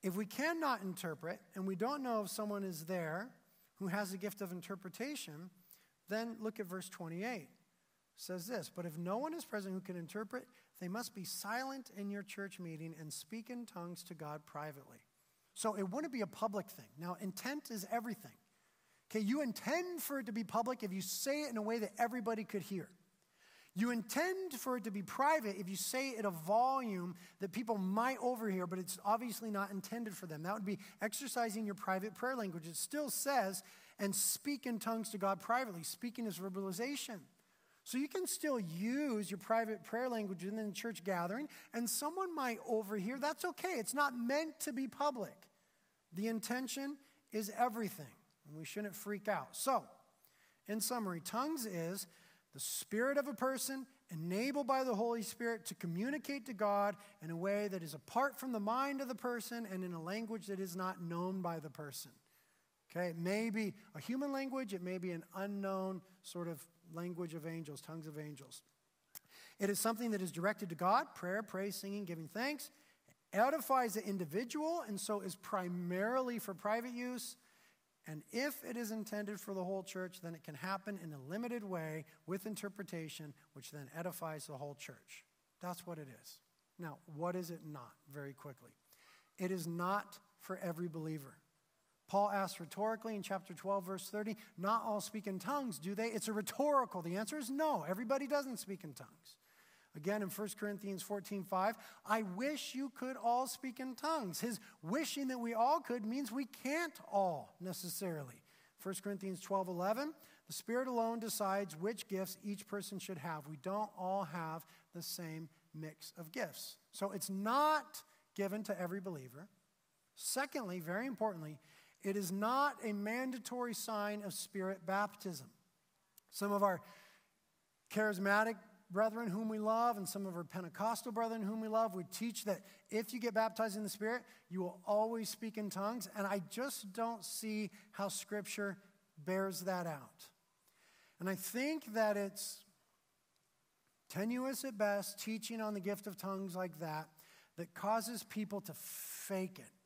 if we cannot interpret and we don't know if someone is there who has a gift of interpretation, then look at verse 28. It says this, but if no one is present who can interpret, they must be silent in your church meeting and speak in tongues to God privately. So it wouldn't be a public thing. Now, intent is everything. Okay, you intend for it to be public if you say it in a way that everybody could hear. You intend for it to be private if you say it at a volume that people might overhear, but it's obviously not intended for them. That would be exercising your private prayer language. It still says, and speak in tongues to God privately. Speaking is verbalization. So you can still use your private prayer language in the church gathering, and someone might overhear. That's okay. It's not meant to be public. The intention is everything, and we shouldn't freak out. So, in summary, tongues is the spirit of a person enabled by the Holy Spirit to communicate to God in a way that is apart from the mind of the person and in a language that is not known by the person. Okay, it may be a human language, it may be an unknown sort of language of angels, tongues of angels. It is something that is directed to God, prayer, praise, singing, giving thanks, edifies the individual, and so is primarily for private use and if it is intended for the whole church, then it can happen in a limited way with interpretation, which then edifies the whole church. That's what it is. Now, what is it not? Very quickly. It is not for every believer. Paul asks rhetorically in chapter 12, verse 30, not all speak in tongues, do they? It's a rhetorical. The answer is no. Everybody doesn't speak in tongues. Again, in 1 Corinthians 14 5, I wish you could all speak in tongues. His wishing that we all could means we can't all necessarily. 1 Corinthians 12 11, the Spirit alone decides which gifts each person should have. We don't all have the same mix of gifts. So it's not given to every believer. Secondly, very importantly, it is not a mandatory sign of Spirit baptism. Some of our charismatic brethren whom we love and some of our Pentecostal brethren whom we love would teach that if you get baptized in the Spirit, you will always speak in tongues. And I just don't see how Scripture bears that out. And I think that it's tenuous at best, teaching on the gift of tongues like that, that causes people to fake it.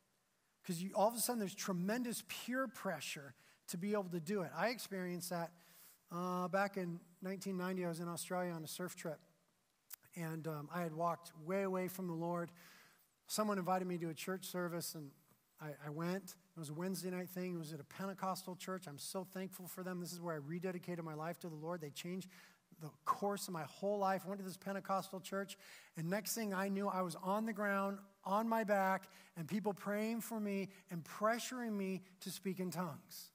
Because all of a sudden there's tremendous peer pressure to be able to do it. I experienced that uh, back in 1990. I was in Australia on a surf trip, and um, I had walked way away from the Lord. Someone invited me to a church service, and I, I went. It was a Wednesday night thing. It was at a Pentecostal church. I'm so thankful for them. This is where I rededicated my life to the Lord. They changed the course of my whole life. I went to this Pentecostal church, and next thing I knew, I was on the ground, on my back, and people praying for me and pressuring me to speak in tongues.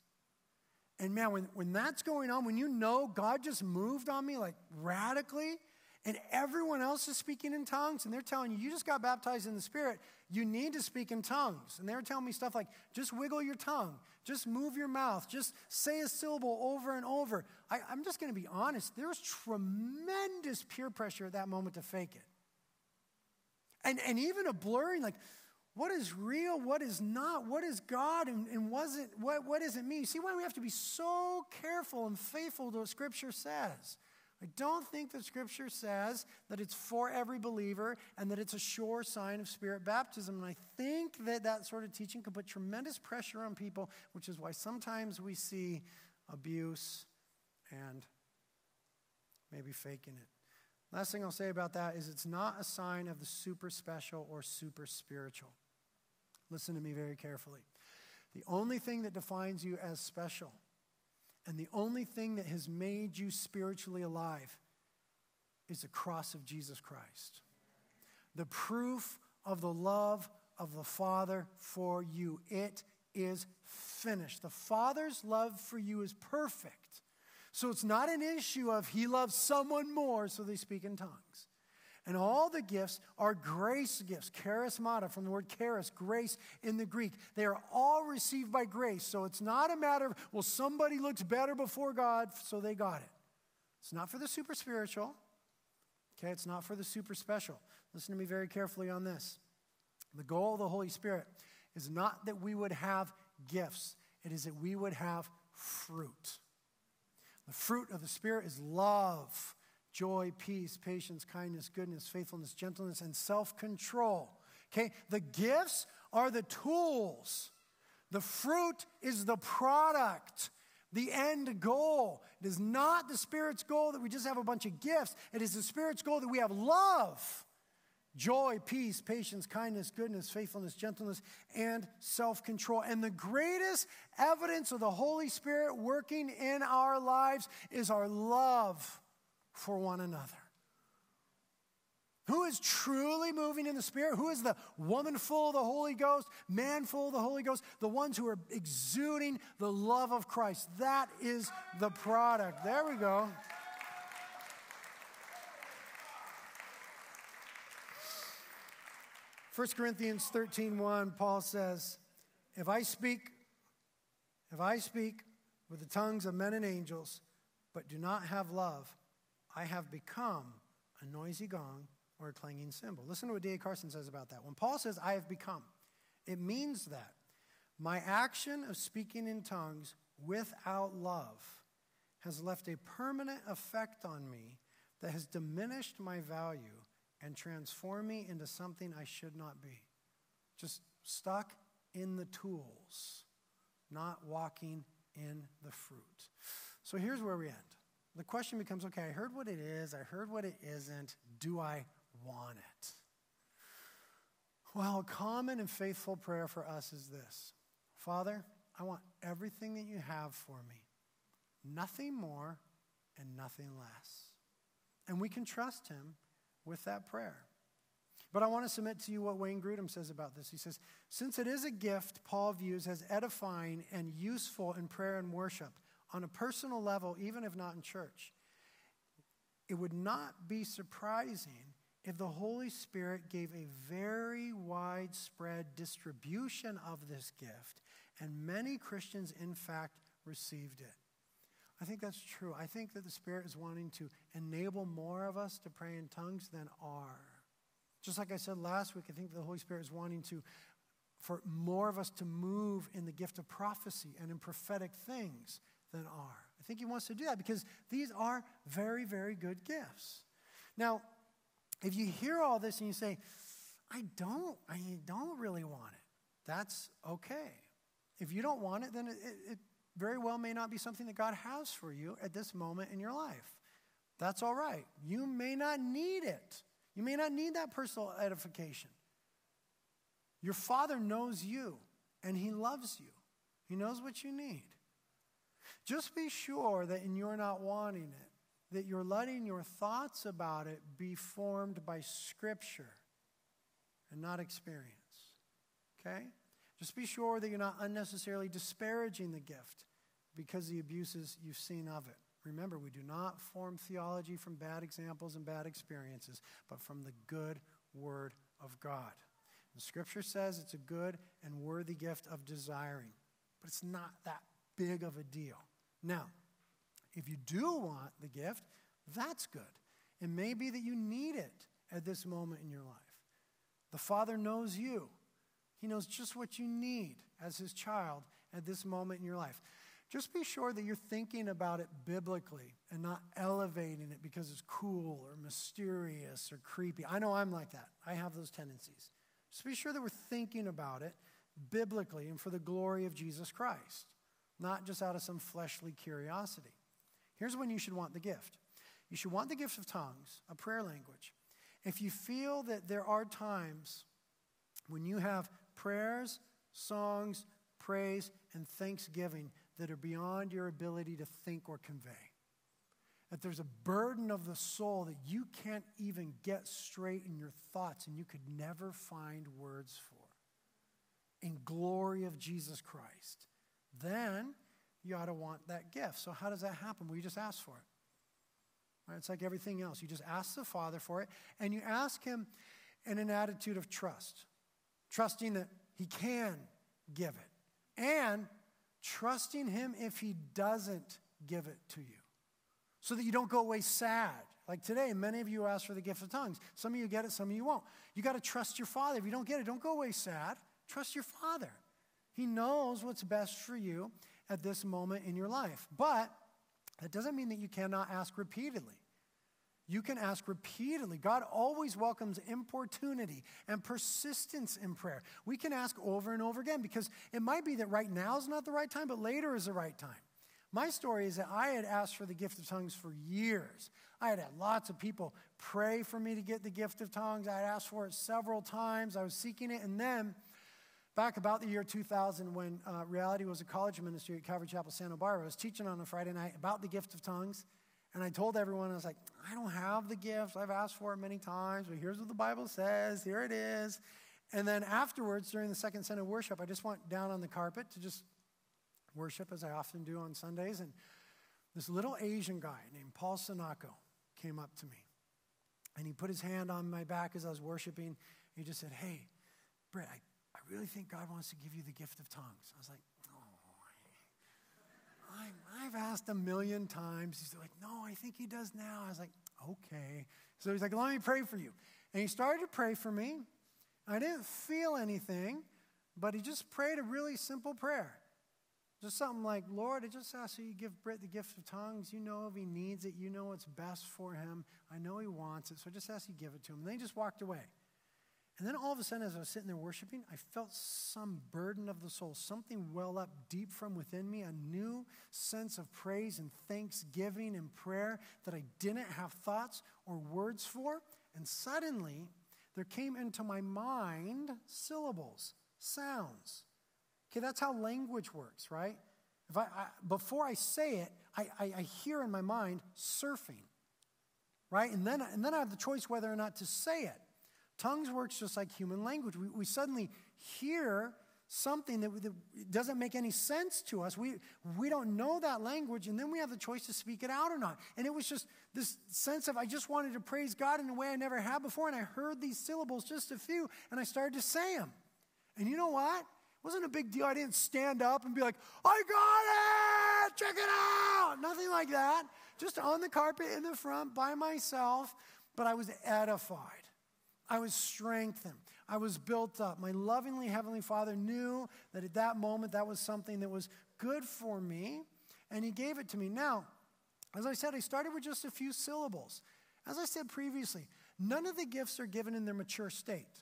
And man, when, when that's going on, when you know God just moved on me like radically, and everyone else is speaking in tongues, and they're telling you, you just got baptized in the Spirit, you need to speak in tongues. And they were telling me stuff like, just wiggle your tongue, just move your mouth, just say a syllable over and over. I, I'm just going to be honest, there's tremendous peer pressure at that moment to fake it. And, and even a blurring, like, what is real, what is not, what is God, and, and was it, what, what does it mean? See why we have to be so careful and faithful to what Scripture says. I don't think the Scripture says that it's for every believer and that it's a sure sign of Spirit baptism. And I think that that sort of teaching can put tremendous pressure on people, which is why sometimes we see abuse and maybe faking it. Last thing I'll say about that is it's not a sign of the super special or super spiritual. Listen to me very carefully. The only thing that defines you as special and the only thing that has made you spiritually alive is the cross of Jesus Christ. The proof of the love of the Father for you. It is finished. The Father's love for you is perfect. So it's not an issue of he loves someone more, so they speak in tongues. And all the gifts are grace gifts, charismata, from the word charis, grace in the Greek. They are all received by grace. So it's not a matter of, well, somebody looks better before God, so they got it. It's not for the super spiritual. Okay, it's not for the super special. Listen to me very carefully on this. The goal of the Holy Spirit is not that we would have gifts, it is that we would have fruit. The fruit of the Spirit is love joy, peace, patience, kindness, goodness, faithfulness, gentleness, and self control. Okay? The gifts are the tools, the fruit is the product. The end goal. It is not the Spirit's goal that we just have a bunch of gifts. It is the Spirit's goal that we have love, joy, peace, patience, kindness, goodness, faithfulness, gentleness, and self control. And the greatest evidence of the Holy Spirit working in our lives is our love for one another. Who is truly moving in the Spirit? Who is the woman full of the Holy Ghost, man full of the Holy Ghost? The ones who are exuding the love of Christ. That is the product. There we go. First Corinthians 13 1, Paul says, If I speak, if I speak with the tongues of men and angels, but do not have love, I have become a noisy gong or a clanging cymbal. Listen to what D.A. Carson says about that. When Paul says, I have become, it means that my action of speaking in tongues without love has left a permanent effect on me that has diminished my value and transformed me into something I should not be. Just stuck in the tools, not walking in the fruit. So here's where we end. The question becomes okay, I heard what it is, I heard what it isn't. Do I want it? Well, a common and faithful prayer for us is this Father, I want everything that you have for me, nothing more and nothing less. And we can trust Him with that prayer. But I want to submit to you what Wayne Grudem says about this. He says, Since it is a gift Paul views as edifying and useful in prayer and worship, on a personal level, even if not in church, it would not be surprising if the Holy Spirit gave a very widespread distribution of this gift, and many Christians, in fact, received it. I think that's true. I think that the Spirit is wanting to enable more of us to pray in tongues than are. Just like I said last week, I think the Holy Spirit is wanting to, for more of us to move in the gift of prophecy and in prophetic things than are. I think He wants to do that because these are very, very good gifts. Now, if you hear all this and you say, I don't, I don't really want it, that's okay. If you don't want it, then it, it, very well may not be something that God has for you at this moment in your life. That's all right. You may not need it. You may not need that personal edification. Your Father knows you and He loves you, He knows what you need. Just be sure that in your not wanting it, that you're letting your thoughts about it be formed by Scripture and not experience. Okay? Just be sure that you're not unnecessarily disparaging the gift because of the abuses you've seen of it. Remember, we do not form theology from bad examples and bad experiences, but from the good word of God. And Scripture says it's a good and worthy gift of desiring, but it's not that big of a deal. Now, if you do want the gift, that's good. It may be that you need it at this moment in your life. The Father knows you, He knows just what you need as His child at this moment in your life. Just be sure that you're thinking about it biblically and not elevating it because it's cool or mysterious or creepy. I know I'm like that. I have those tendencies. Just be sure that we're thinking about it biblically and for the glory of Jesus Christ, not just out of some fleshly curiosity. Here's when you should want the gift you should want the gift of tongues, a prayer language. If you feel that there are times when you have prayers, songs, praise, and thanksgiving that are beyond your ability to think or convey. That there's a burden of the soul that you can't even get straight in your thoughts and you could never find words for. In glory of Jesus Christ. Then you ought to want that gift. So, how does that happen? Well, you just ask for it. Right? It's like everything else. You just ask the Father for it, and you ask Him in an attitude of trust, trusting that He can give it, and trusting Him if He doesn't give it to you so that you don't go away sad. Like today, many of you ask for the gift of tongues. Some of you get it, some of you won't. You got to trust your Father. If you don't get it, don't go away sad. Trust your Father. He knows what's best for you at this moment in your life. But that doesn't mean that you cannot ask repeatedly. You can ask repeatedly. God always welcomes importunity and persistence in prayer. We can ask over and over again because it might be that right now is not the right time, but later is the right time. My story is that I had asked for the gift of tongues for years. I had had lots of people pray for me to get the gift of tongues. I had asked for it several times. I was seeking it. And then, back about the year 2000, when uh, reality was a college ministry at Calvary Chapel, Santa Barbara, I was teaching on a Friday night about the gift of tongues. And I told everyone, I was like, I don't have the gift. I've asked for it many times, but here's what the Bible says. Here it is. And then afterwards, during the second Sunday worship, I just went down on the carpet to just worship, as I often do on Sundays. And this little Asian guy named Paul Sanako came up to me. And he put his hand on my back as I was worshiping. He just said, Hey, Britt, I, really think God wants to give you the gift of tongues. I was like, no. I, have asked a million times. He's like, no, I think he does now. I was like, okay. So he's like, let me pray for you. And he started to pray for me. I didn't feel anything, but he just prayed a really simple prayer. Just something like, Lord, I just ask that you give Britt the gift of tongues. You know if he needs it. You know what's best for him. I know he wants it. So I just ask you give it to him. And then he just walked away. And then all of a sudden, as I was sitting there worshiping, I felt some burden of the soul, something well up deep from within me, a new sense of praise and thanksgiving and prayer that I didn't have thoughts or words for. And suddenly, there came into my mind syllables, sounds. Okay, that's how language works, right? If I, I before I say it, I, I, I hear in my mind surfing, right? And then, and then I have the choice whether or not to say it. Tongues works just like human language. We, we suddenly hear something that, that, doesn't make any sense to us. We, we don't know that language, and then we have the choice to speak it out or not. And it was just this sense of I just wanted to praise God in a way I never had before, and I heard these syllables, just a few, and I started to say them. And you know what? It wasn't a big deal. I didn't stand up and be like, I got it, check it out. Nothing like that. Just on the carpet in the front by myself, but I was edified. I was strengthened. I was built up. My lovingly Heavenly Father knew that at that moment that was something that was good for me, and He gave it to me. Now, as I said, I started with just a few syllables. As I said previously, none of the gifts are given in their mature state.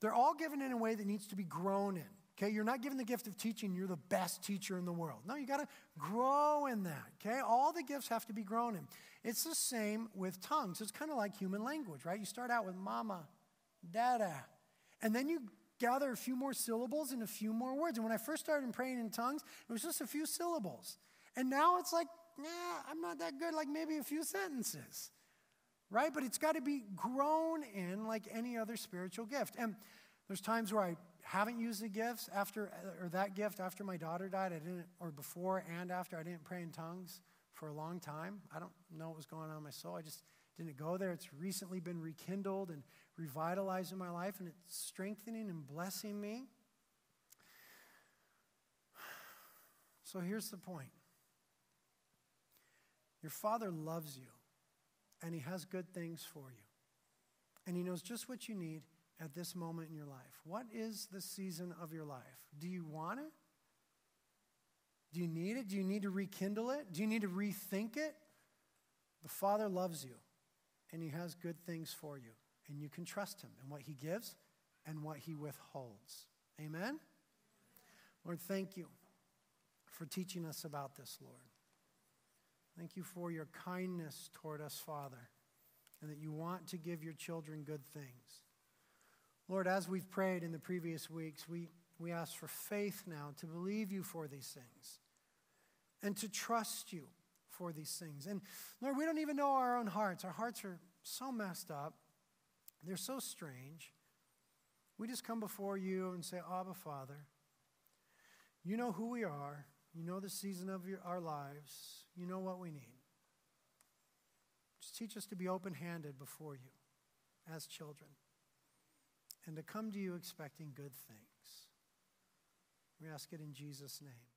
They're all given in a way that needs to be grown in. Okay, you're not given the gift of teaching, you're the best teacher in the world. No, you got to grow in that. Okay, all the gifts have to be grown in. It's the same with tongues. It's kind of like human language, right? You start out with mama, dada, and then you gather a few more syllables and a few more words. And when I first started praying in tongues, it was just a few syllables. And now it's like, nah, I'm not that good, like maybe a few sentences, right? But it's got to be grown in like any other spiritual gift. And there's times where I haven't used the gifts after, or that gift after my daughter died. I didn't, or before and after, I didn't pray in tongues for a long time. I don't know what was going on in my soul. I just didn't go there. It's recently been rekindled and revitalized in my life, and it's strengthening and blessing me. So here's the point your Father loves you, and He has good things for you, and He knows just what you need at this moment in your life? What is the season of your life? Do you want it? Do you need it? Do you need to rekindle it? Do you need to rethink it? The Father loves you, and He has good things for you, and you can trust Him in what He gives and what He withholds. Amen? Lord, thank you for teaching us about this, Lord. Thank you for your kindness toward us, Father, and that you want to give your children good things. Lord, as we've prayed in the previous weeks, we, we ask for faith now to believe you for these things and to trust you for these things. And Lord, we don't even know our own hearts. Our hearts are so messed up, they're so strange. We just come before you and say, Abba, Father, you know who we are, you know the season of your, our lives, you know what we need. Just teach us to be open handed before you as children and to come to you expecting good things. We ask it in Jesus' name.